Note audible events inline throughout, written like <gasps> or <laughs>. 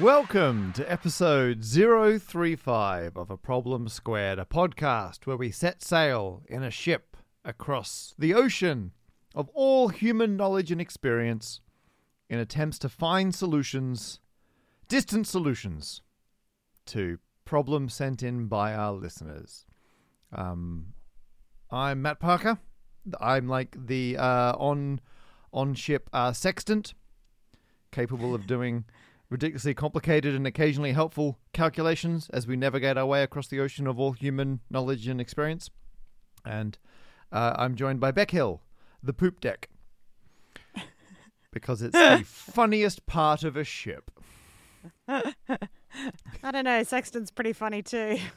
Welcome to episode 035 of A Problem Squared, a podcast where we set sail in a ship across the ocean of all human knowledge and experience in attempts to find solutions, distant solutions, to problems sent in by our listeners. Um, I'm Matt Parker. I'm like the uh, on on ship uh, sextant, capable of doing ridiculously complicated and occasionally helpful calculations as we navigate our way across the ocean of all human knowledge and experience. And uh, I'm joined by Bec Hill, the poop deck, <laughs> because it's the funniest part of a ship. <laughs> I don't know. Sextant's pretty funny too. <laughs>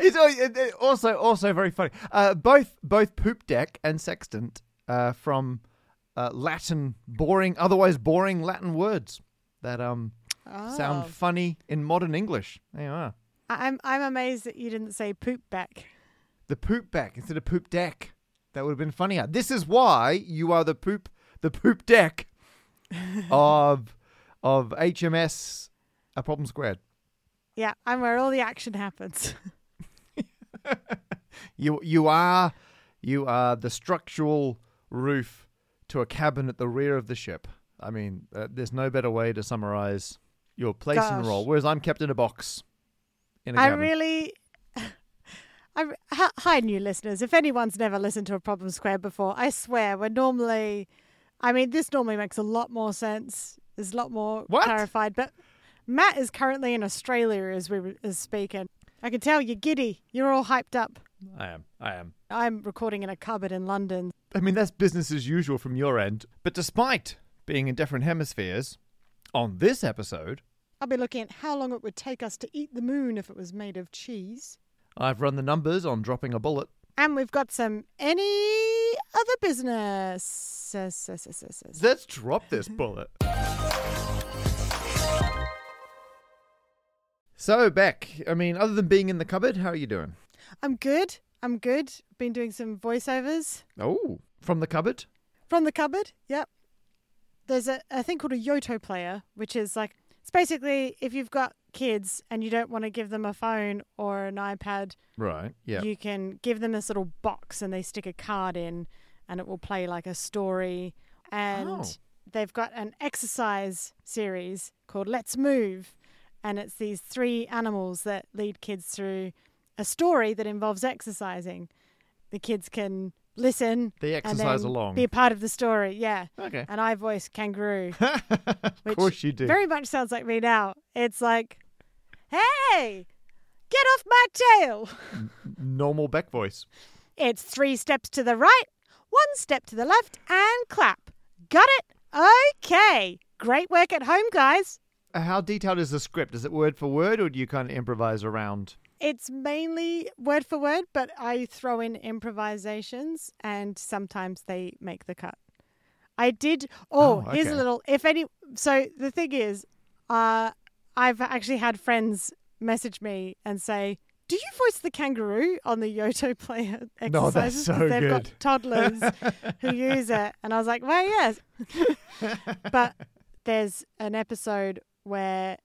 It's it also also very funny. Uh, both both poop deck and sextant uh, from uh, Latin boring, otherwise boring Latin words that um sound Oh. funny in modern English. There you are. I'm I'm amazed that you didn't say poop back. The poop back instead of poop deck. That would have been funnier. This is why you are the poop the poop deck <laughs> of of HMS A Problem Squared. Yeah, I'm where all the action happens. <laughs> <laughs> You you are you are the structural roof to a cabin at the rear of the ship. I mean, uh, there's no better way to summarize your place in the role. Whereas I'm kept in a box in a I cabin. really. <laughs> I, hi, new listeners. If anyone's never listened to a Problem Square before, I swear we're normally. I mean, this normally makes a lot more sense. There's a lot more What? clarified. But Matt is currently in Australia as we as speaking. I can tell you're giddy. You're all hyped up. I am. I am. I'm recording in a cupboard in London. I mean, that's business as usual from your end. But despite being in different hemispheres, on this episode, I'll be looking at how long it would take us to eat the moon if it was made of cheese. I've run the numbers on dropping a bullet. And we've got some any other business. Let's drop this bullet. So, Bec, I mean, other than being in the cupboard, how are you doing? I'm good. I'm good. Been doing some voiceovers Oh, from the cupboard? from the cupboard. Yep. There's a, a thing called a Yoto player, which is like, it's basically if you've got kids and you don't want to give them a phone or an iPad, Right. Yeah. you can give them this little box and they stick a card in and it will play like a story. And Oh. they've got an exercise series called Let's Move. And it's these three animals that lead kids through a story that involves exercising. The kids can listen They and exercise along. be a part of the story. Yeah. okay. And I voice kangaroo. <laughs> of which course you do. Very much sounds like me now. It's like, hey, get off my tail. Normal Bec voice. It's three steps to the right, one step to the left, and clap. Got it? Okay. Great work at home, guys. Uh, How detailed is the script? Is it word for word, or do you kind of improvise around? It's mainly word for word, but I throw in improvisations and sometimes they make the cut. I did. Oh, Oh, here's a little. If any. So the thing is, uh, I've actually had friends message me and say, do you voice the kangaroo on the Yoto player exercises? <laughs> No, that's so they've good. got toddlers <laughs> who use it. And I was like, well, yes. <laughs> but there's an episode where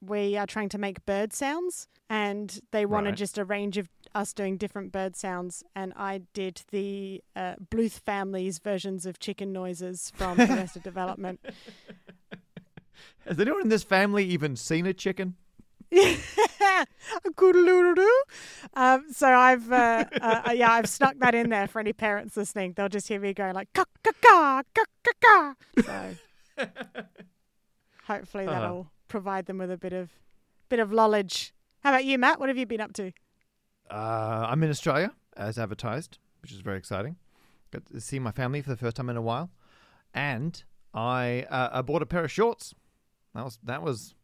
we are trying to make bird sounds and they wanted Right. just a range of us doing different bird sounds and I did the uh, Bluth family's versions of chicken noises from <laughs> Arrested Development. <laughs> Has anyone in this family even seen a chicken? <laughs> Um, so I've uh, uh, yeah I've snuck that in there for any parents listening. They'll just hear me going like ka ka ka ka ka ka. So hopefully Uh-huh. Provide them with a bit of bit of knowledge. How about you, Matt? What have you been up to? Uh, I'm in Australia, as advertised, which is very exciting. Got to see my family for the first time in a while, and I uh, I bought a pair of shorts. That was that was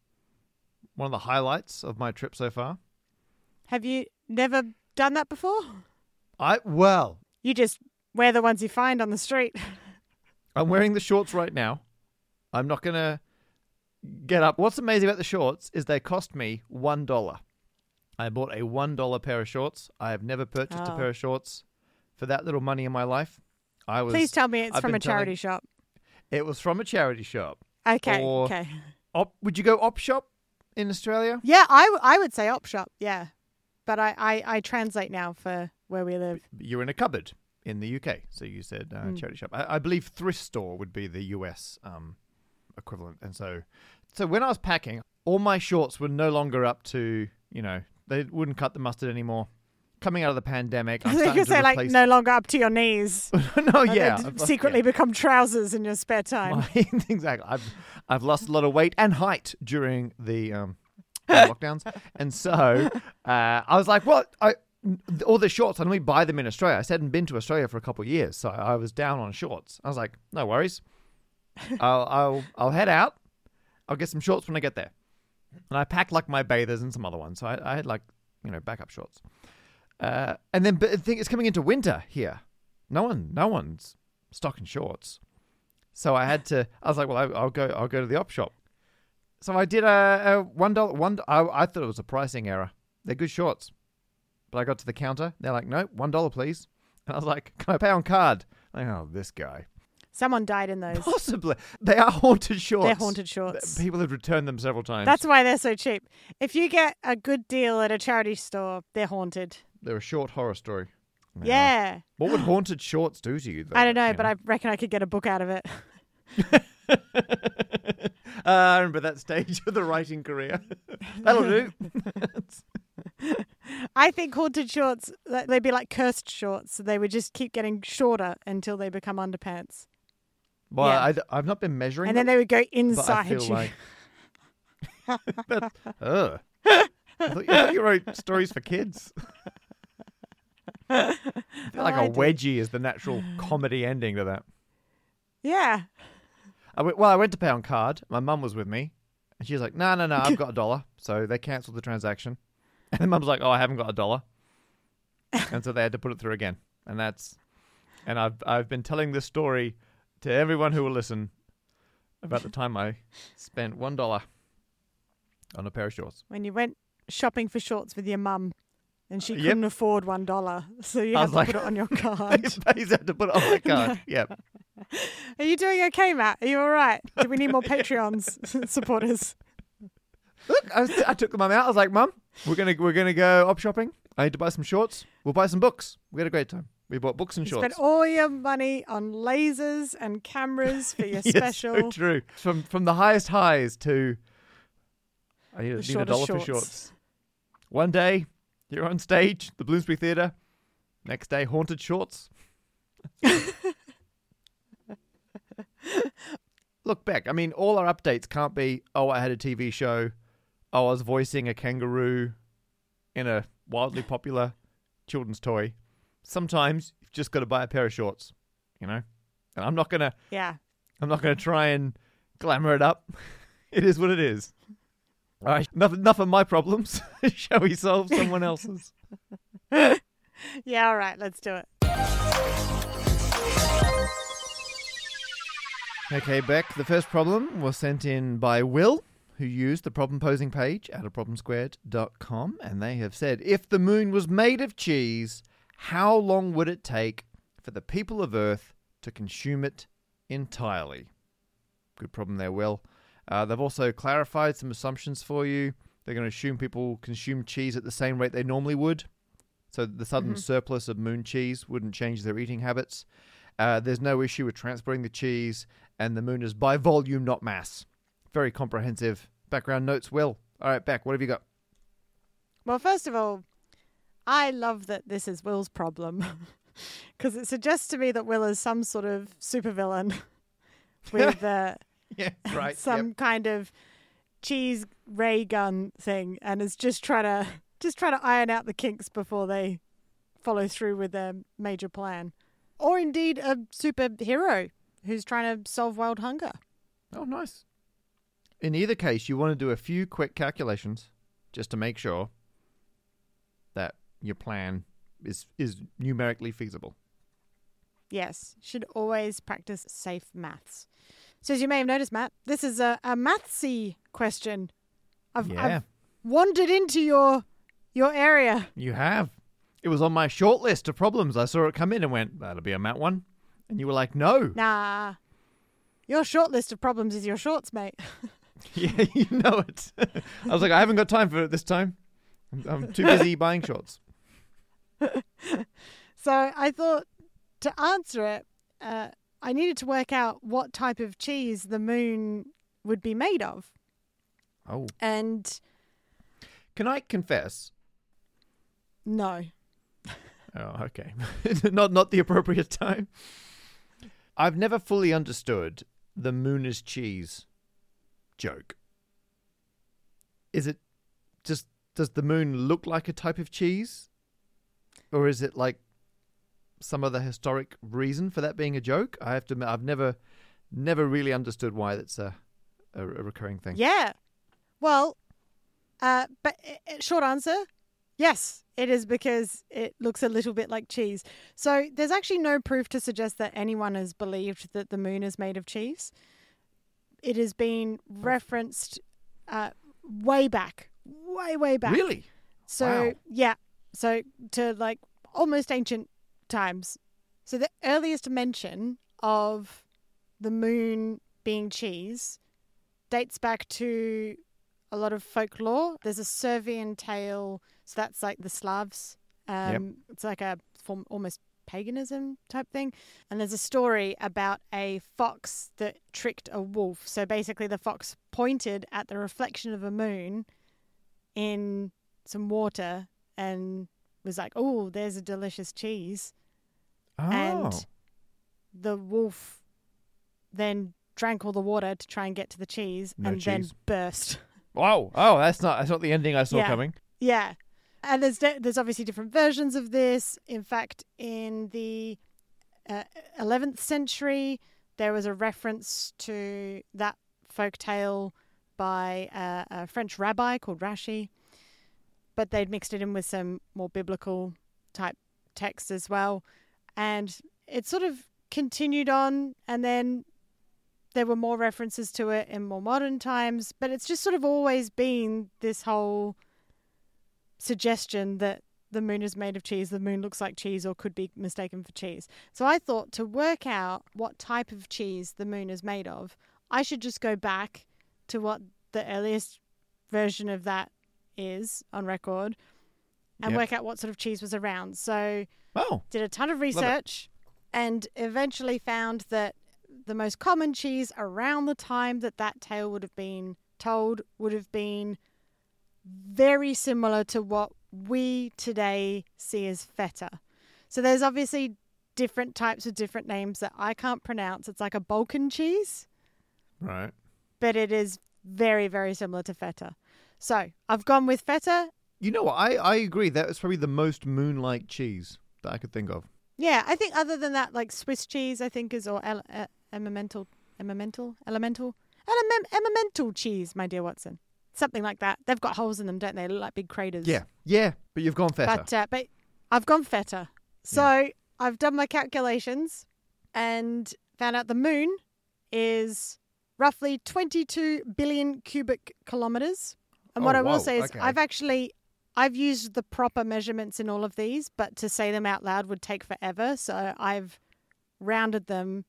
one of the highlights of my trip so far. Have you never done that before? I well, You just wear the ones you find on the street. <laughs> I'm wearing the shorts right now. I'm not gonna get up. What's amazing about the shorts is they cost me one dollar. I bought a one dollar pair of shorts. I have never purchased a Oh. pair of shorts for that little money in my life. I was. Please tell me it's I've from a charity telling- shop. It was from a charity shop. Okay, or- okay. Op, would you go op shop? in Australia? Yeah, I, w- I would say op shop. Yeah, but I, I, I translate now for where we live. You're in a cupboard in the UK, so you said uh, Mm. charity shop. I, I believe thrift store would be the US um, equivalent. And so, so when I was packing, all my shorts were no longer up to you know they wouldn't cut the mustard anymore. Coming out of the pandemic, <laughs> I'm you could to say like no longer up to your knees. <laughs> no, yeah, they'd I've lost- secretely yeah. become trousers in your spare <laughs> time. My- exactly. I've I've lost a lot of weight and height during the um, lockdowns, and so uh, I was like, "What? I all the shorts. I normally buy them in Australia. I hadn't been to Australia for a couple of years, so I was down on shorts. I was like, no worries. I'll I'll I'll head out. I'll get some shorts when I get there. And I packed like my bathers and some other ones. So I, I had like you know backup shorts. Uh, and then but the thing it's coming into winter here. No one no one's stocking shorts. So I had to. I was like, well, I, I'll go. I'll go to the op shop. So I did a, a one dollar. One. I, I thought it was a pricing error. They're good shorts, but I got to the counter. They're like, no, one dollar, please. And I was like, can I pay on card? Like, oh, this guy. Someone died in those. Possibly. They are haunted shorts. They're haunted shorts. People have returned them several times. That's why they're so cheap. If you get a good deal at a charity store, they're haunted. They're a short horror story. They are. Yeah. What would haunted shorts do to you? Though, I don't know, you but I reckon I could get a book out of it. uh, <laughs> I remember that stage of the writing career. <laughs> That'll do. <laughs> I think haunted shorts, they'd be like cursed shorts. So they would just keep getting shorter until they become underpants. Well, Yeah. I, have not been measuring. And then they would go but I inside feel you. like. <laughs> That- ugh. I thought, I thought you wrote stories for kids. <laughs> I feel like Oh, I a did. wedgie is the natural comedy ending to that. Yeah. I went, well, I went to pay on card. My mum was with me, and she was like, "No, no, no, I've got a <laughs> dollar." So they cancelled the transaction, and then mum's like, "Oh, I haven't got a dollar," and so they had to put it through again. And that's, and I've I've been telling this story to everyone who will listen about the time I spent one dollar on a pair of shorts. When you went shopping for shorts with your mum and she uh, Yep. couldn't afford one dollar. So you I have was to like- put it on your <laughs> card. <laughs> Pays had to put it on my card. <laughs> Yep. Are you doing okay, Matt? Are you all right? Do we need more Patreons supporters? Look, I, was, I took the mum out. I was like, "Mum, we're gonna we're gonna go op shopping. I need to buy some shorts. We'll buy some books. We had a great time. We bought books and You shorts." spent all your money on lasers and cameras for <laughs> your Yes, special. so true. From from the highest highs to I need, need a dollar for shorts. shorts. One day you're on stage, the Bloomsbury Theatre. Next day, haunted shorts. <laughs> Look back. I mean, all our updates can't be. Oh, I had a TV show. Oh, I was voicing a kangaroo in a wildly popular children's toy. Sometimes you've just got to buy a pair of shorts, you know. And I'm not gonna. yeah. I'm not going to try and glamour it up. <laughs> It is what it is. All right, enough, enough of my problems. <laughs> Shall we solve someone <laughs> else's? Yeah, all right, let's do it. Okay, Bec, the first problem was sent in by Will, who used the problem posing page at aproblemsquared.com, and they have said if the moon was made of cheese, how long would it take for the people of Earth to consume it entirely? Good problem there, Will. Uh, they've also clarified some assumptions for you. They're going to assume people consume cheese at the same rate they normally would. So the sudden Mhm. surplus of moon cheese wouldn't change their eating habits. Uh, there's no issue with transporting the cheese, and the moon is by volume, not mass. Very comprehensive background notes, Will. All right, Bec, what have you got? Well, first of all, I love that this is Will's problem <laughs> because it suggests to me that Will is some sort of supervillain <laughs> with uh, Yeah, <laughs> right. some kind of cheese ray gun thing and is just trying to just trying to iron out the kinks before they follow through with their major plan. Or indeed a superhero who's trying to solve world hunger. Oh, nice. In either case, you want to do a few quick calculations just to make sure your plan is is numerically feasible. Yes, should always practice safe maths. So as you may have noticed, Matt, this is a, a mathsy question. I've, yeah, I've wandered into your your area. you have. It was on my short list of problems. I saw it come in and went, "That'll be a Matt one," and you were like, "No." Nah. Your short list of problems is your shorts, mate. <laughs> <laughs> Yeah, you know it. <laughs> I was like, I haven't got time for it this time. I'm, I'm too busy buying shorts. <laughs> So I thought to answer it, uh, I needed to work out what type of cheese the moon would be made of. Oh, And can I confess? no, <laughs> Oh, okay. <laughs> not not the appropriate time. I've never fully understood the moon is cheese joke. Is it just does the moon look like a type of cheese? Or is it like some other historic reason for that being a joke? I have to admit I've never never really understood why that's a a, a recurring thing. yeah. Well, uh, but uh, uh, short answer, yes, it is because it looks a little bit like cheese. So there's actually no proof to suggest that anyone has believed that the moon is made of cheese. It has been referenced uh, way back, way way back. Really? So Wow. yeah, so to like almost ancient times. So the earliest mention of the moon being cheese dates back to a lot of folklore. There's a Serbian tale, so that's like the Slavs. Um, It's like a form almost paganism type thing. And there's a story about a fox that tricked a wolf. So basically, the fox pointed at the reflection of a moon in some water and was like, "Oh, there's a delicious cheese." Oh. And the wolf then drank all the water to try and get to the cheese No and then burst. wow. Oh, that's not that's not the ending I saw Yeah. coming. Yeah. And there's de- there's obviously different versions of this. In fact, in the uh, 11th century, there was a reference to that folk tale by uh, a French rabbi called Rashi, but they'd mixed it in with some more biblical type texts as well. And it sort of continued on, and then there were more references to it in more modern times, but it's just sort of always been this whole suggestion that the moon is made of cheese, the moon looks like cheese, or could be mistaken for cheese. So I thought to work out what type of cheese the moon is made of, I should just go back to what the earliest version of that is on record and Yep. work out what sort of cheese was around. So Oh. did a ton of research and eventually found that the most common cheese around the time that that tale would have been told would have been very similar to what we today see as feta. So there's obviously different types with different names that I can't pronounce. It's like a Balkan cheese, Right. but it is very, very similar to feta. So I've gone with feta. You know what? I, I agree. That was probably the most moon-like cheese that I could think of. Yeah, I think other than that, like Swiss cheese, I think is or ele- uh, elemental, elemental, elemental, Element, elemental cheese, my dear Watson. Something like that. They've got holes in them, don't they? They look like big craters. Yeah. Yeah. But you've gone feta. But uh, but I've gone feta. So I've done my calculations and found out the moon is roughly 22 billion cubic kilometers. And oh, what Oh, I will say is okay. I've actually I've used the proper measurements in all of these, but to say them out loud would take forever. So I've rounded them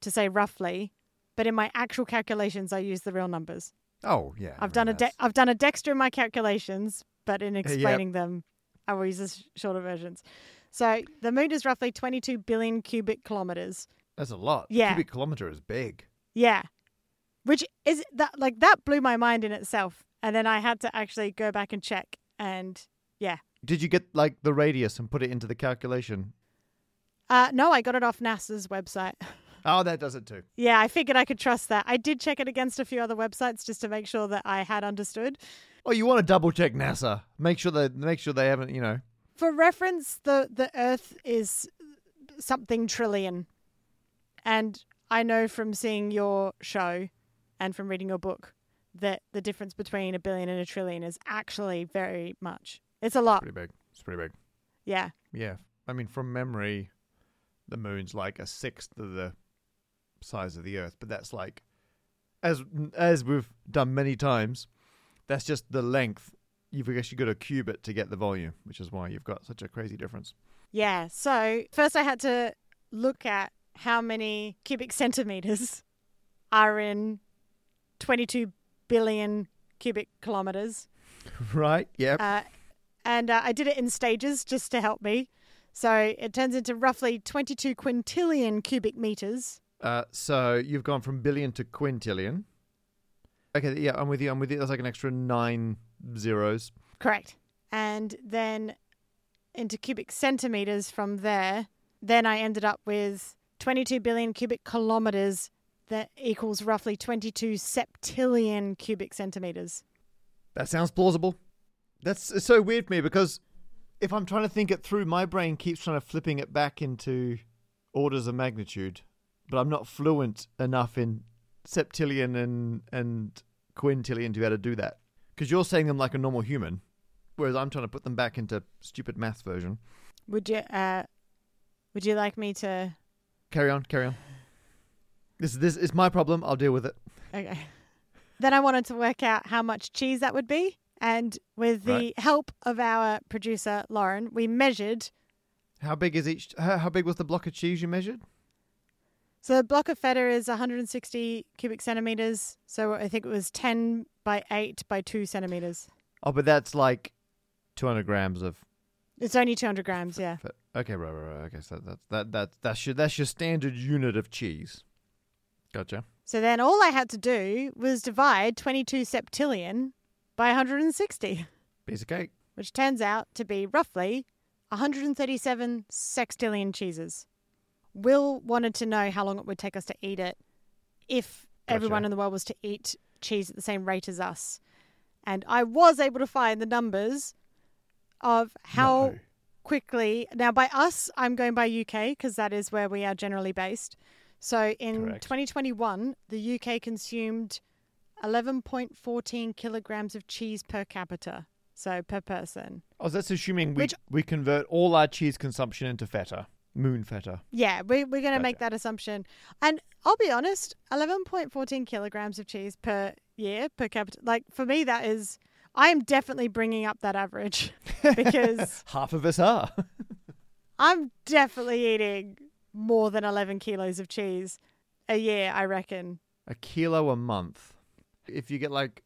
to say roughly, but in my actual calculations I use the real numbers. oh, yeah. I've done a de- I've done a Dexter in my calculations, but in yep. explaining them, I will use the shorter versions. So the moon is roughly 22 billion cubic kilometers. That's a lot. Yeah. Cubic kilometer is big. Yeah, which is that like that blew my mind in itself, and then I had to actually go back and check. And yeah, Did you get like the radius and put it into the calculation? uh, no, I got it off NASA's website. <laughs> Oh, that does it too. yeah, I figured I could trust that. I did check it against a few other websites just to make sure that I had understood. Oh, you want to double check NASA? Make sure they make sure they haven't. You know. For reference, the the Earth is something trillion, and I know from seeing your show and from reading your book that the difference between a billion and a trillion is actually very much. It's a lot. Pretty big. It's pretty big. Yeah. Yeah. I mean, from memory, the moon's like a sixth of the size of the Earth, but that's like, as as we've done many times, that's just the length. You've you got to cube it to get the volume, which is why you've got such a crazy difference. Yeah. So first I had to look at how many cubic centimeters are in 22 billion cubic kilometers. <laughs> Right. Yep. Uh, and uh, I did it in stages just to help me. So it turns into roughly 22 quintillion cubic meters. Uh, so you've gone from billion to quintillion. Okay, yeah, I'm with you. I'm with you. That's like an extra nine zeros. Correct. And then into cubic centimeters from there. Then I ended up with 22 billion cubic kilometers that equals roughly 22 septillion cubic centimeters. That sounds plausible. That's it's so weird for me because if I'm trying to think it through, my brain keeps trying to flipping it back into orders of magnitude, but I'm not fluent enough in septillion and and quintillion to be able to do that. Because you're saying them like a normal human, whereas I'm trying to put them back into stupid math version. Would you uh would you like me to Carry on, carry on. This this is my problem. I'll deal with it. Okay. Then I wanted to work out how much cheese that would be. And with the Right. help of our producer, Lauren, we measured. How big is each? How, how big was the block of cheese you measured? So the block of feta is 160 cubic centimeters. So I think it was 10 by 8 by 2 centimeters. Oh, but that's like 200 grams of. It's only 200 grams, yeah. But, okay, right, right, right. Okay, so that's that that that's your that's your standard unit of cheese. Gotcha. So then all I had to do was divide 22 septillion by 160, Piece of cake. which turns out to be roughly 137 sextillion cheeses. Will wanted to know how long it would take us to eat it if everyone in the world was to eat cheese at the same rate as us. And I was able to find the numbers of how No. quickly. Now, by us, I'm going by UK because that is where we are generally based. So in Correct. 2021, the UK consumed 11.14 kilograms of cheese per capita, so per person. Oh, that's assuming we Which- we convert all our cheese consumption into feta, moon feta. Yeah, we, we're going to make that assumption. And I'll be honest, 11.14 kilograms of cheese per year per capita. Like for me, that is. I am definitely bringing up that average <laughs> because Half of us are. <laughs> I'm definitely eating more than 11 kilos of cheese a year, I reckon. a kilo a month. If you get like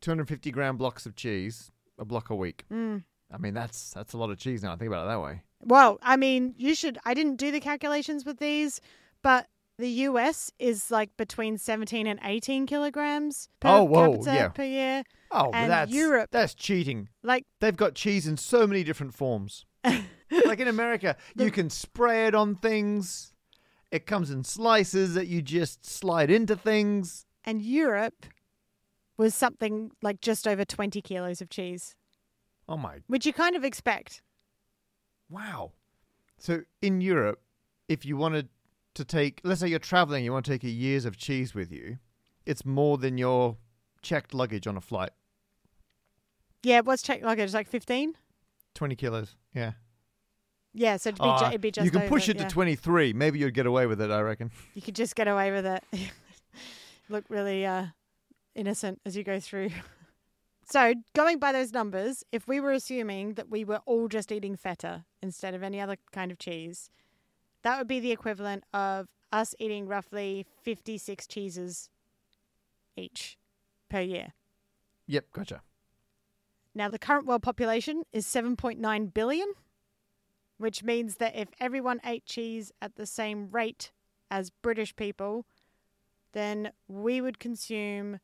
250 gram blocks of cheese, a block a week. Mm. I mean, that's that's a lot of cheese now. I think about it that way. Well, I mean, you should. I didn't do the calculations with these, but the US is like between 17 and 18 kilograms per Oh, whoa, capita yeah. per year. Oh, And that's Europe- That's cheating. Like, They've got cheese in so many different forms. <laughs> like in America, <laughs> you can spray it on things. It comes in slices that you just slide into things. and Europe was something like just over 20 kilos of cheese, Oh my which you kind of expect. wow. So in Europe, if you wanted to take, let's say you're traveling, you want to take a year's of cheese with you, it's more than your checked luggage on a flight. Yeah, what's checked luggage? Like 15? 20 kilos. Yeah. Yeah, so it'd be, ju- Ah, it'd be just you can over, push it yeah. to 23. Maybe you'd get away with it, I reckon. You could just get away with it. <laughs> Look really uh, innocent as you go through. <laughs> so, going by those numbers, if we were assuming that we were all just eating feta instead of any other kind of cheese, that would be the equivalent of us eating roughly 56 cheeses each per year. Yep, gotcha. Now, the current world population is 7.9 billion, which means that if everyone ate cheese at the same rate as British people, then we would consume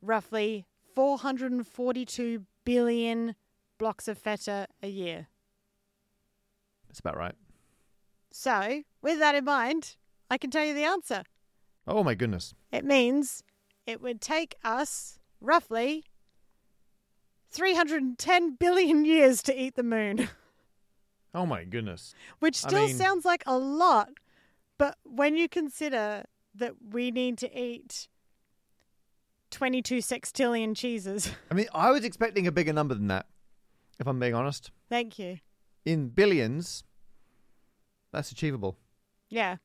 roughly 442 billion blocks of feta a year. That's about right. So, with that in mind, I can tell you the answer. Oh my goodness. It means it would take us roughly 310 billion years to eat the moon. <laughs> Oh my goodness. Which I still mean- sounds like a lot, but when you consider that we need to eat 22 sextillion cheeses, <laughs> I mean, I was expecting a bigger number than that, if I'm being honest. thank you. In billions, that's achievable. Yeah.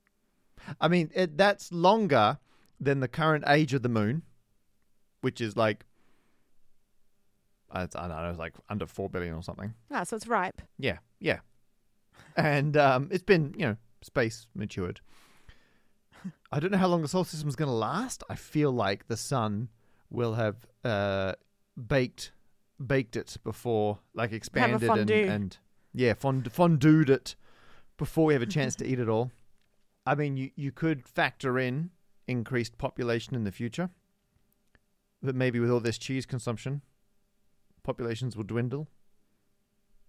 I mean, it, that's longer than the current age of the moon, which is like, I, I don't know, it's like under 4 billion or something. Ah, so it's ripe. Yeah, yeah. And um, it's been, you know, space matured. I don't know how long the solar system is going to last. I feel like the sun will have uh, baked baked it before, like expanded and, and yeah, fond- fondued it before we have a chance to eat it all. I mean, you you could factor in increased population in the future, that maybe with all this cheese consumption, populations will dwindle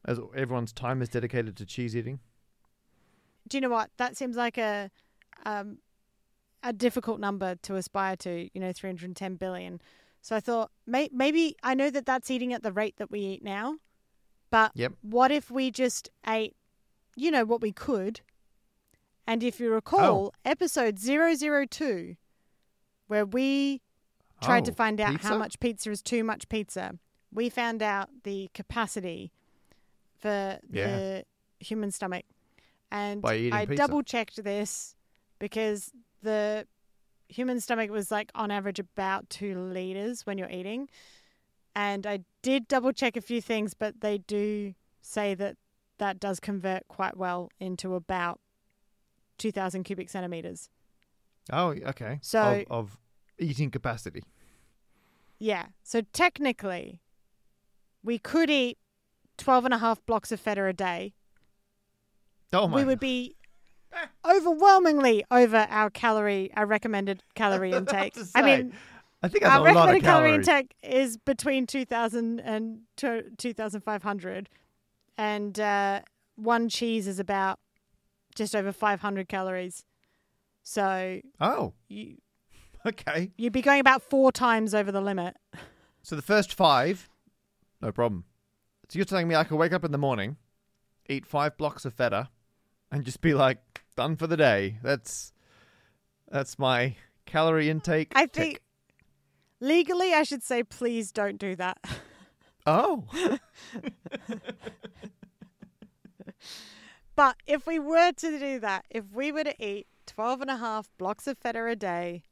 as everyone's time is dedicated to cheese eating. Do you know what? That seems like a um, a difficult number to aspire to. You know, 310 billion. So I thought may- maybe I know that that's eating at the rate that we eat now, but Yep. what if we just ate, you know, what we could? And if you recall, episode 002, where we tried to Oh, find out how much pizza is too much pizza, we found out the capacity for Yeah. the human stomach. And I pizza. double checked this because the human stomach was like on average about two liters when you're eating. And I did double check a few things, but they do say that that does convert quite well into about 2,000 cubic centimeters. Oh, okay. So- of, of eating capacity. Yeah. So technically, we could eat 12 and a half blocks of feta a day. Oh my! we would be overwhelmingly over our calorie, our recommended calorie <laughs> intake. I say, mean, I think that's our a lot of recommended calorie intake is between 2,000 and 2,500. And uh, one cheese is about just over 500 calories. So Oh, you, <laughs> okay. you'd be going about four times over the limit. So the first five, no problem. So you're telling me I could wake up in the morning, eat five blocks of feta, and just be like done for the day. That's that's my calorie intake. I tick. think legally, I should say, please don't do that. Oh, <laughs> But if we were to do that, if we were to eat 12 and a half blocks of feta a day,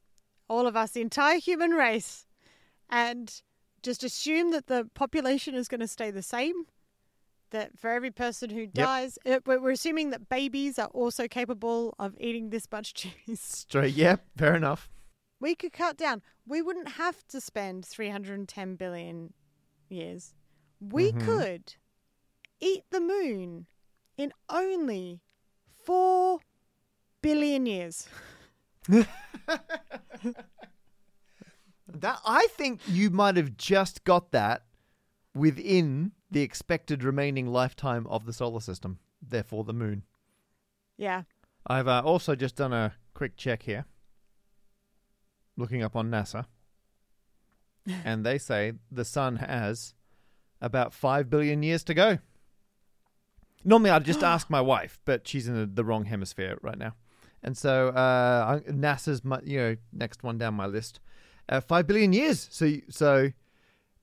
all of us, the entire human race, and just assume that the population is going to stay the same, that for every person who dies, uh, we're we're assuming that babies are also capable of eating this much <laughs> cheese, straight. Yeah, fair enough. we could cut down. We wouldn't have to spend 310 billion years. We Mhm. could eat the moon in only 4 billion years. <laughs> <laughs> That I think you might have just got that within the expected remaining lifetime of the solar system. Therefore, the moon. Yeah. I've uh, also just done a quick check here, looking up on NASA, <laughs> and they say the sun has about five billion years to go. Normally, I'd just <gasps> ask my wife, but she's in the, the wrong hemisphere right now, and so uh, NASA's my, you know next one down my list. Uh, five billion years. So, you- so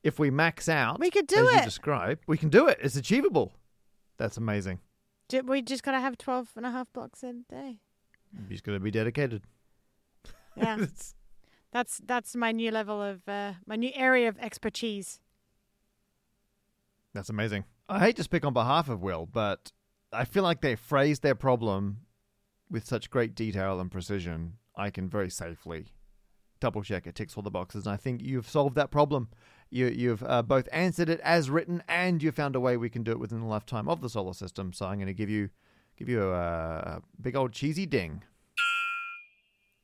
if we max out, We could do as you it. describe, we can do it. It's achievable. That's amazing. Ju- We just got to have 12 and a half blocks a day. You're just going to be dedicated. Yeah. <laughs> It's- that's that's my new level of uh, my new area of expertise. That's amazing. I hate to speak on behalf of Will, but I feel like they phrased their problem with such great detail and precision. I can very safely double check it ticks all the boxes. And I think you've solved that problem. You, you've uh, both answered it as written, and you've found a way we can do it within the lifetime of the solar system. So I'm going to give you give you a, a big old cheesy ding.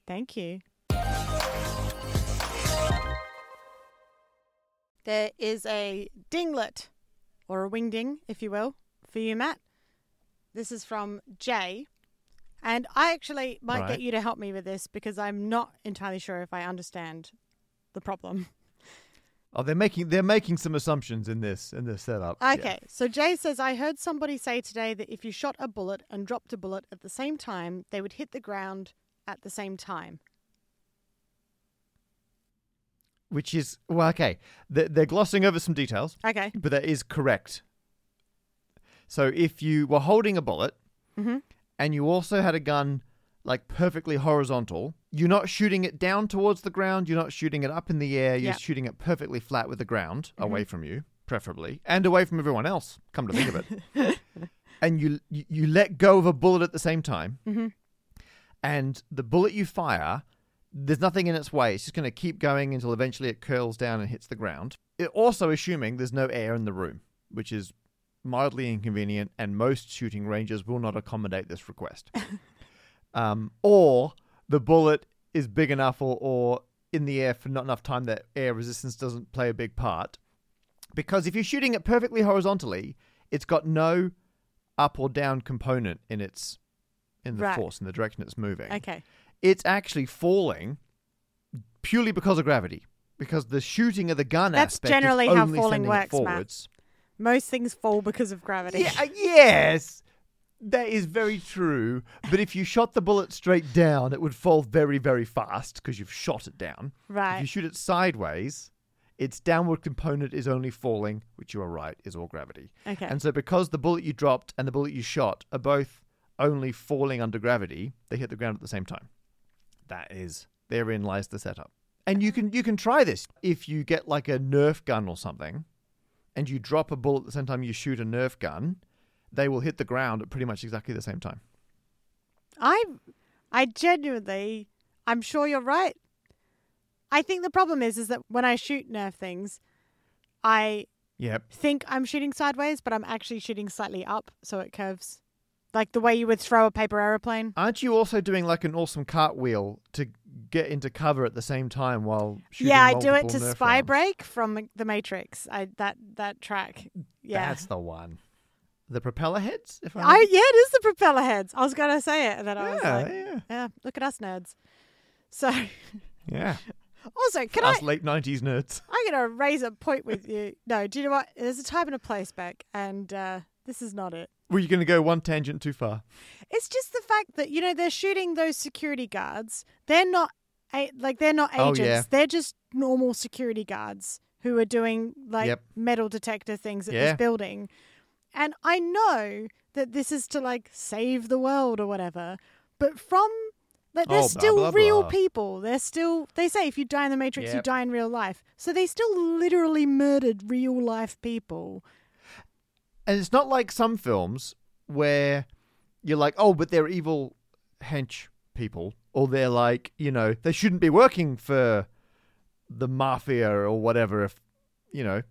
Thank you. There is a dinglet, or a wingding, if you will, for you, Matt. This is from Jay. And I actually might Right. get you to help me with this because I'm not entirely sure if I understand the problem. Oh, they're making they're making some assumptions in this in this setup. Yeah. Okay, so Jay says, I heard somebody say today that if you shot a bullet and dropped a bullet at the same time, they would hit the ground at the same time. Which is well, okay. They're, they're glossing over some details. Okay. But that is correct. So if you were holding a bullet Mhm. And you also had a gun like perfectly horizontal, you're not shooting it down towards the ground, you're not shooting it up in the air, you're shooting it perfectly flat with the ground, away from you, preferably, and away from everyone else, come to think of it. <laughs> and you, you you let go of a bullet at the same time, Mhm. and the bullet you fire there's nothing in its way. It's just going to keep going until eventually it curls down and hits the ground. It also assuming there's no air in the room, which is mildly inconvenient, and most shooting ranges will not accommodate this request. <laughs> um, or the bullet is big enough or, or in the air for not enough time that air resistance doesn't play a big part. Because if you're shooting it perfectly horizontally, it's got no up or down component in its in the Right. force in the direction it's moving. Okay. It's actually falling purely because of gravity. Because the shooting of the gun That's aspect is generally how falling works, Matt. forwards. Most things fall because of gravity. Yeah, uh, yes, that is very true. But if you shot the bullet straight down, it would fall very, very fast because you've shot it down. Right. If you shoot it sideways, its downward component is only falling, which you are right is all gravity. Okay. And so, because the bullet you dropped and the bullet you shot are both only falling under gravity, they hit the ground at the same time. That is, therein lies the setup. And you can you can try this if you get like a Nerf gun or something, and you drop a bullet at the same time you shoot a Nerf gun, they will hit the ground at pretty much exactly the same time. I I genuinely I'm sure you're right. I think the problem is is that when I shoot nerf things, I Yep. think I'm shooting sideways, but I'm actually shooting slightly up so it curves. Like the way you would throw a paper aeroplane. Aren't you also doing like an awesome cartwheel to get into cover at the same time while shooting yeah, I do it to Spy rounds? Break from The Matrix. I that that track. Yeah. That's the one. The Propellerheads? If I, I yeah, it is the Propellerheads. I was gonna say it, and then I was like, yeah, yeah, look at us nerds. So yeah. <laughs> also, can Us I? late nineties nerds. I'm gonna raise a point with you. No, do you know what? There's a time and a place back, and uh, this is not it. Were you going to go one tangent too far? It's just the fact that you know they're shooting those security guards. They're not like they're not Oh, agents. yeah. They're just normal security guards who are doing like Yep. metal detector things at Yeah. this building. And I know that this is to like save the world or whatever, but from like they're Oh, still blah, real blah. people. They're still they say if you die in the Matrix, you die in real life. So they still literally murdered real life people. And it's not like some films where you're like, oh, but they're evil hench people, or they're like, you know, they shouldn't be working for the mafia or whatever. If you know,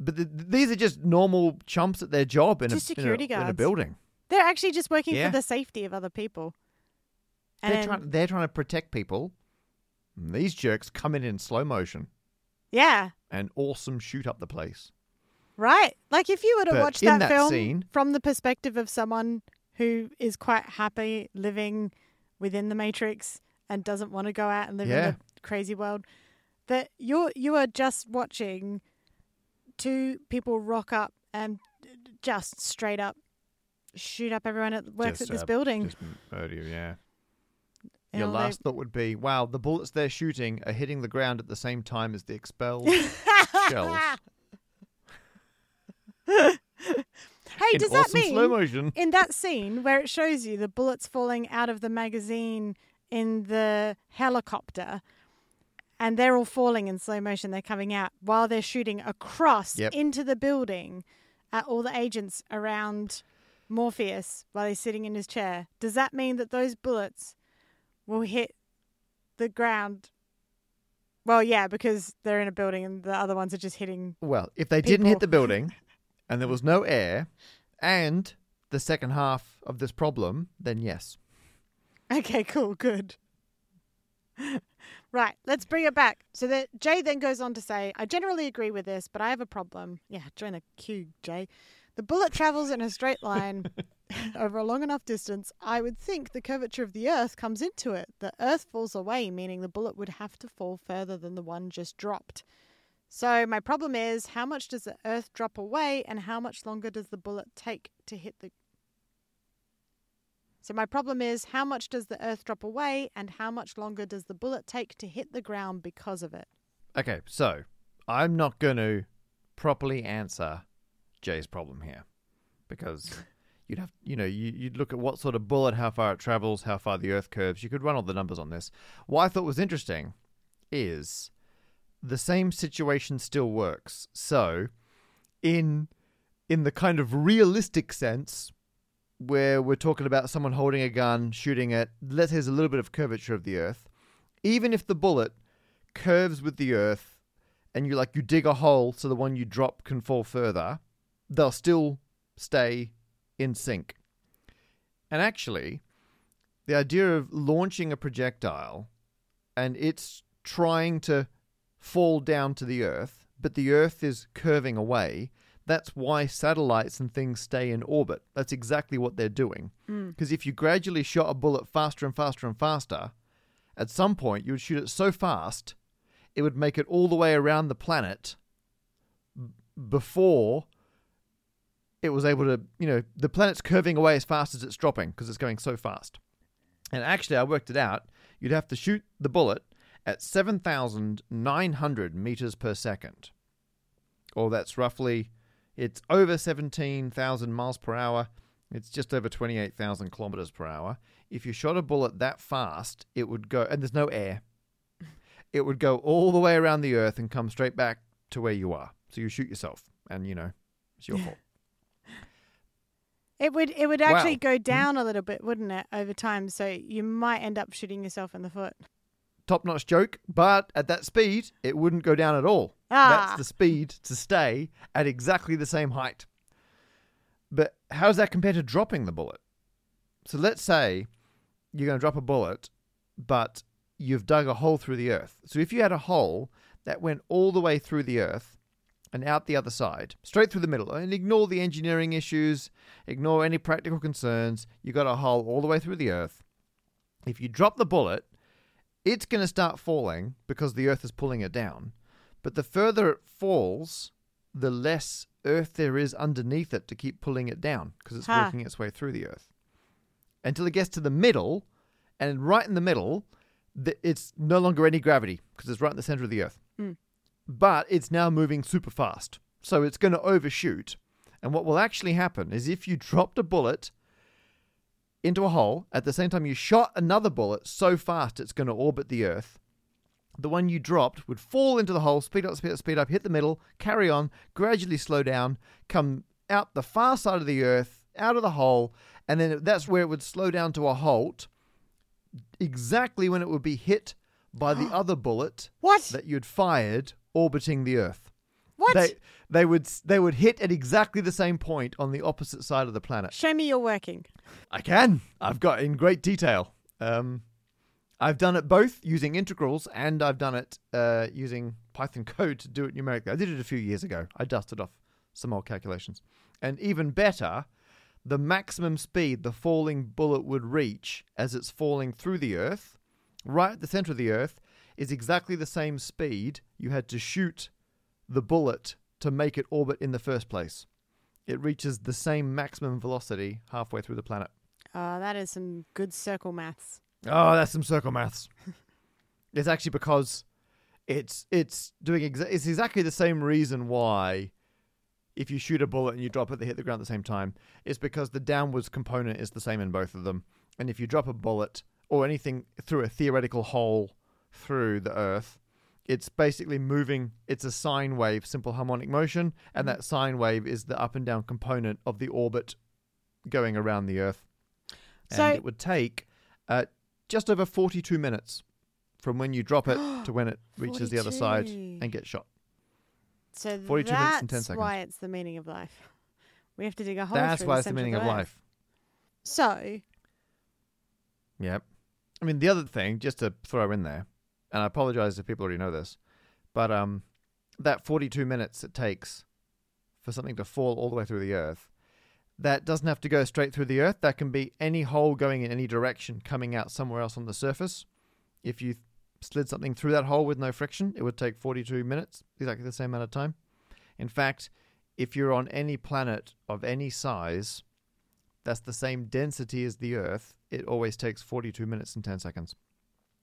but th- these are just normal chumps at their job in, a, Just in, a, security in a building. They're actually just working Yeah. for the safety of other people. And They're trying. They're trying to protect people. And these jerks come in in slow motion yeah, and awesome shoot up the place. Right. Like if you were to But watch that, that film scene- from the perspective of someone who is quite happy living within the matrix and doesn't want to go out and live Yeah. in the crazy world, that you're you are just watching two people rock up and just straight up shoot up everyone that works Just, at this uh, building. Just murder you, yeah. You Your know, they- last thought would be, wow, the bullets they're shooting are hitting the ground at the same time as the expelled <laughs> shells. <laughs> Hey, in does that mean slow motion. in that scene where it shows you the bullets falling out of the magazine in the helicopter and they're all falling in slow motion they're coming out while they're shooting across Yep. into the building at all the agents around Morpheus while he's sitting in his chair does that mean that those bullets will hit the ground well yeah because they're in a building and the other ones are just hitting Well, if they didn't hit People. the building <laughs> and there was no air and the second half of this problem, then yes. Okay, cool, good. right, let's bring it back. So that Jay then goes on to say, I generally agree with this, but I have a problem. Yeah, join the queue, Jay. The bullet travels in a straight line <laughs> over a long enough distance. I would think the curvature of the Earth comes into it. The Earth falls away, meaning the bullet would have to fall further than the one just dropped. So my problem is, how much does the Earth drop away, and how much longer does the bullet take to hit the so my problem is how much does the earth drop away and how much longer does the bullet take to hit the ground because of it? Okay, so I'm not going to properly answer Jay's problem here because <laughs> you'd have, you know, you, you'd look at what sort of bullet, how far it travels, how far the Earth curves. You could run all the numbers on this. What I thought was interesting is the same situation still works. So, in in the kind of realistic sense, where we're talking about someone holding a gun, shooting it, let's say there's a little bit of curvature of the Earth. even if the bullet curves with the Earth and you like you dig a hole so the one you drop can fall further, they'll still stay in sync. And actually, the idea of launching a projectile and it's trying to fall down to the Earth, but the Earth is curving away. That's why satellites and things stay in orbit. That's exactly what they're doing. Mm. Because if you gradually shot a bullet faster and faster and faster, at some point you would shoot it so fast, it would make it all the way around the planet b- before it was able to, you know, the planet's curving away as fast as it's dropping because it's going so fast. And actually, I worked it out. You'd have to shoot the bullet at 7,900 meters per second. Or that's roughly, it's over 17,000 miles per hour. It's just over 28,000 kilometers per hour. If you shot a bullet that fast, it would go, and there's no air, <laughs> it would go all the way around the Earth and come straight back to where you are. So you shoot yourself, and you know, it's your fault. <laughs> It would it would actually Wow. go mm-hmm. down a little bit, wouldn't it, over time? So you might end up shooting yourself in the foot. Top notch joke, but at that speed, it wouldn't go down at all. Ah, That's the speed to stay at exactly the same height. But how does that compare to dropping the bullet? So let's say you're going to drop a bullet, but you've dug a hole through the earth. So if you had a hole that went all the way through the earth and out the other side, straight through the middle, and ignore the engineering issues, ignore any practical concerns, you got a hole all the way through the earth. If you drop the bullet, it's going to start falling because the earth is pulling it down. But the further it falls, the less earth there is underneath it to keep pulling it down because it's working its way through the earth. Until it gets to the middle, and right in the middle, it's no longer any gravity because it's right in the center of the earth. Mm. But it's now moving super fast. So it's going to overshoot. And what will actually happen is if you dropped a bullet into a hole at the same time you shot another bullet so fast it's going to orbit the earth the one you dropped would fall into the hole, speed up, speed up, speed up, hit the middle, carry on, gradually slow down, come out the far side of the earth, out of the hole, and then that's where it would slow down to a halt, exactly when it would be hit by the <gasps> other bullet what? that you'd fired orbiting the earth. What? They they would they would hit at exactly the same point on the opposite side of the planet. Show me you're working. I can. I've got in great detail. Um, I've done it both using integrals and I've done it uh, using Python code to do it numerically. I did it a few years ago. I dusted off some old calculations. And even better, the maximum speed the falling bullet would reach as it's falling through the Earth, right at the center of the Earth, is exactly the same speed you had to shoot the bullet to make it orbit in the first place. It reaches the same maximum velocity halfway through the planet. Oh, that is some good circle maths. Oh, that's some circle maths. <laughs> it's actually because it's it's doing exa- it's exactly the same reason why if you shoot a bullet and you drop it, they hit the ground at the same time. It's because the downwards component is the same in both of them. And if you drop a bullet or anything through a theoretical hole through the Earth, it's basically moving. It's a sine wave, simple harmonic motion, and that sine wave is the up and down component of the orbit going around the Earth. And So- it would take uh, just over 42 minutes from when you drop it <gasps> to when it reaches the other side and gets shot. So 42 that's minutes and 10 seconds. why it's the meaning of life. We have to dig a hole. That's why the it's the meaning of Earth. life. So, Yep. I mean, the other thing, just to throw in there, and I apologize if people already know this, but um, that 42 minutes it takes for something to fall all the way through the earth, that doesn't have to go straight through the earth. That can be any hole going in any direction coming out somewhere else on the surface. If you slid something through that hole with no friction, it would take 42 minutes, exactly the same amount of time. In fact, if you're on any planet of any size, that's the same density as the Earth. It always takes 42 minutes and 10 seconds.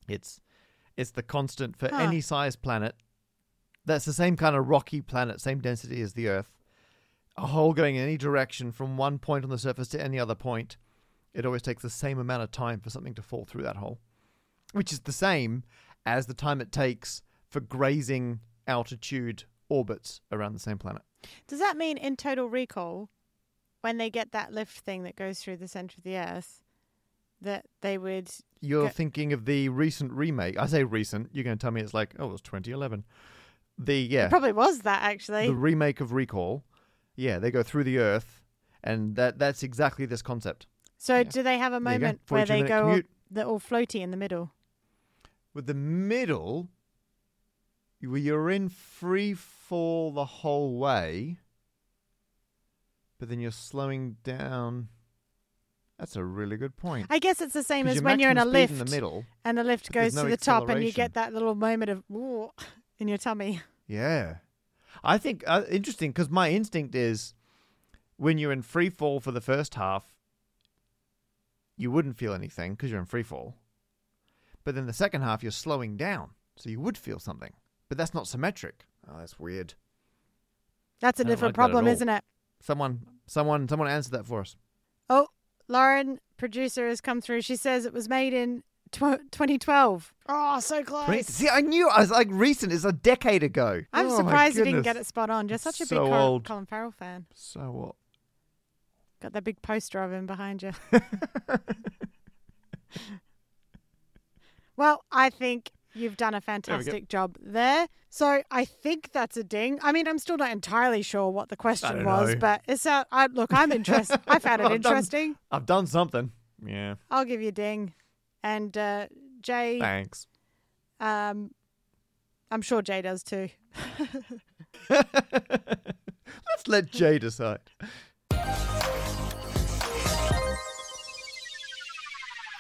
It's it's the constant for Huh. any size planet. That's the same kind of rocky planet, same density as the Earth. A hole going in any direction from one point on the surface to any other point, it always takes the same amount of time for something to fall through that hole, which is the same as the time it takes for grazing altitude orbits around the same planet. does that mean in Total Recall, when they get that lift thing that goes through the center of the Earth, that they would. You're Go- thinking of the recent remake. I say recent. You're going to tell me it's like, oh, it was 2011. The yeah, It probably was that actually. the remake of Recall. Yeah, they go through the Earth, and that that's exactly this concept. so yeah. do they have a moment where they go? commute. They're all floaty in the middle. With the middle, you- you're in free fall the whole way, but then you're slowing down. That's a really good point. I guess it's the same as when you're in a lift in the middle. and the lift goes to the top and you get that little moment of "Ooh," <laughs> in your tummy. Yeah, I think uh, interesting because my instinct is when you're in free fall for the first half, you wouldn't feel anything because you're in free fall, but then the second half you're slowing down, so you would feel something. But that's not symmetric. Oh, that's weird. That's a different like problem, isn't it? Someone, someone, someone answer that for us. Lauren, producer, has come through. She says it was made in tw- 2012. Oh, so close. Right? See, I knew I was like recent. It's a decade ago. I'm Oh, my surprised you didn't goodness. get it spot on. You're such a So big Col- old. Colin Farrell fan. So what? Got that big poster of him behind you. <laughs> well, I think you've done a fantastic job there. So I think that's a ding. I mean, I'm still not entirely sure what the question was, know. but it's a, I, look, I'm interested. <laughs> I found it I've done- interesting. I've done something. Yeah. I'll give you a ding. And uh, Jay, Thanks. um, I'm sure Jay does too. <laughs> <laughs> Let's let Jay decide.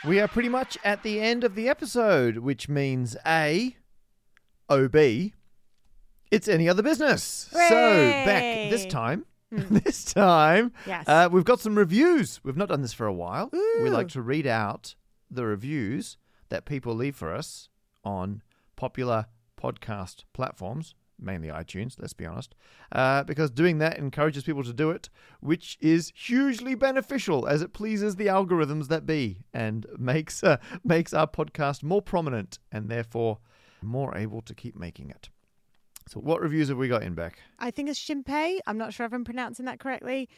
We are pretty much at the end of the episode, which means A, OB, it's any other business. So, back this time, Hmm. <laughs> this time, Yes. uh, we've got some reviews. We've not done this for a while. We like to read out the reviews that people leave for us on popular podcast platforms, mainly iTunes, let's be honest, uh, because doing that encourages people to do it, which is hugely beneficial as it pleases the algorithms that be and <laughs> makes uh, makes our podcast more prominent and therefore more able to keep making it. So, what reviews have we got in back? I think it's Shimpei. I'm not sure if I'm pronouncing that correctly.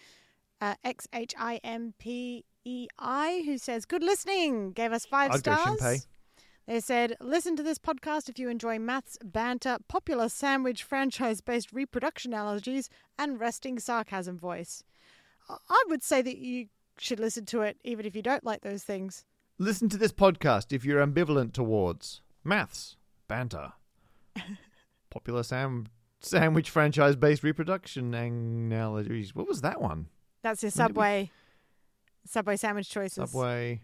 Uh, X H I M P E I, who says, Good listening, gave us 5 I'd stars. They said, Listen to this podcast if you enjoy maths, banter, popular sandwich franchise based reproduction analogies, and resting sarcasm voice. I- would say that you should listen to it even if you don't like those things. Listen to this podcast if you're ambivalent towards maths, banter, <laughs> popular sam- sandwich franchise based reproduction analogies. What was that one? That's your we- Subway. Subway sandwich choices. Subway.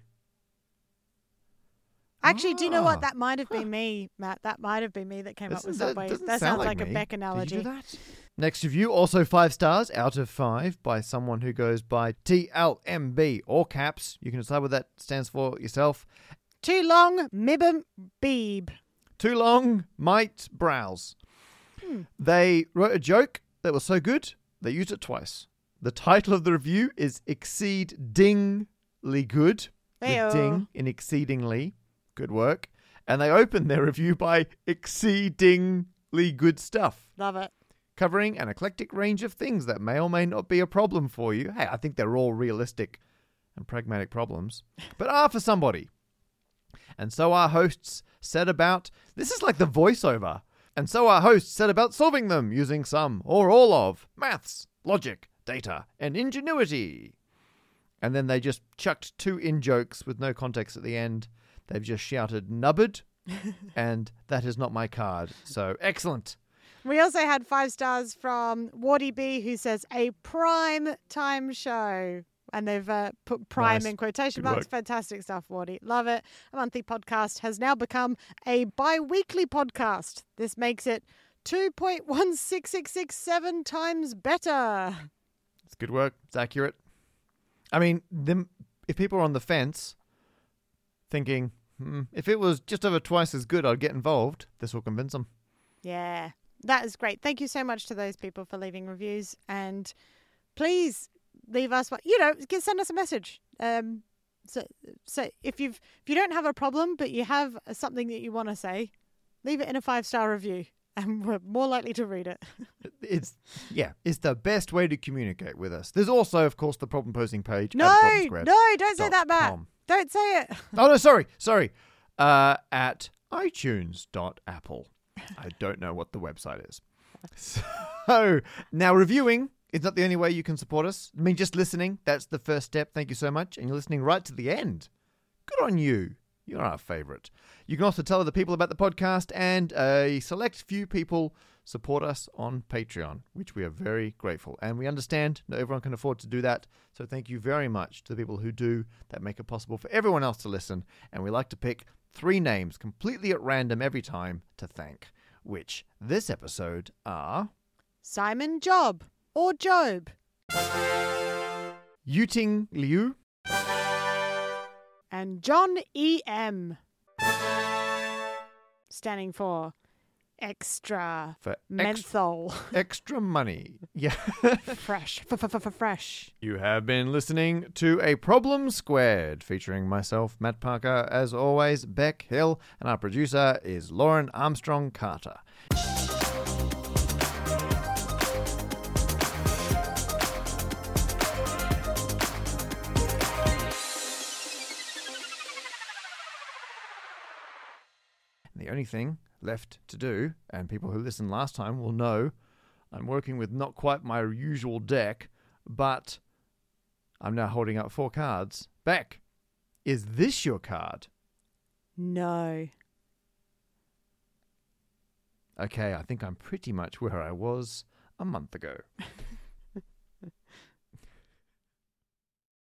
Actually, do you know Ah, what? That might have been me, Matt. That might have been me that came up Doesn't- with that Subway. doesn't That sound sounds like like, a me. Bec Did analogy. you do that? Next review, also five stars out of five by someone who goes by TLMB, or caps. You can decide what that stands for yourself. Too long, Mibum Beeb. Too long, might browse. Hmm. They wrote a joke that was so good, they used it twice. The title of the review is Exceedingly Good. With Heyo. ding in exceedingly. Good work. And they open their review by exceedingly good stuff, Love it. covering an eclectic range of things that may or may not be a problem for you. Hey, I think they're all realistic and pragmatic problems, <laughs> but are for somebody. And so our hosts set about this is like the voiceover. And so our hosts set about solving them using some or all of maths, logic, data, and ingenuity. And then they just chucked two in jokes with no context at the end. They've just shouted nubbard, <laughs> and that is not my card. So excellent. We also had five stars from Wardy B, who says a prime time show. And they've uh, put prime Nice. in quotation Good marks. work. Fantastic stuff, Wardy. Love it. A monthly podcast has now become a bi weekly podcast. This makes it 2.16667 times better. It's good work. It's accurate. I mean, them, if people are on the fence, thinking, hmm, if it was just over twice as good, I'd get involved, this will convince them. Yeah, that is great. Thank you so much to those people for leaving reviews, and please leave us. what You know, send us a message. Um, so, so if you've if you don't have a problem, but you have something that you want to say, leave it in a five star review, <laughs> and we're more likely to read it. <laughs> It's yeah, it's the best way to communicate with us. There's also, of course, the problem posing page. No, no, don't say that, Matt. Don't say it. <laughs> Oh no, sorry, sorry. Uh, at iTunes.apple. I don't know what the website is. So now reviewing is not the only way you can support us. I mean, just listening, that's the first step. Thank you so much. And you're listening right to the end. Good on you. You're our favorite. You can also tell other people about the podcast, and a select few people support us on Patreon, which we are very grateful. And we understand not everyone can afford to do that. So thank you very much to the people who do that make it possible for everyone else to listen. And we like to pick three names completely at random every time to thank, which this episode are Simon Job or Job. Yuting Liu, And John E. M. Standing for extra for ex- menthol. <laughs> extra money. Yeah. fresh. F-f-f-fresh. You have been listening to A Problem Squared, featuring myself, Matt Parker, as always, Bec Hill, and our producer is Lauren Armstrong Carter. The only thing left to do, and people who listened last time will know, I'm working with not quite my usual deck, but I'm now holding up four cards. Bec, is this your card? No. Okay, I think I'm pretty much where I was a month ago. <laughs>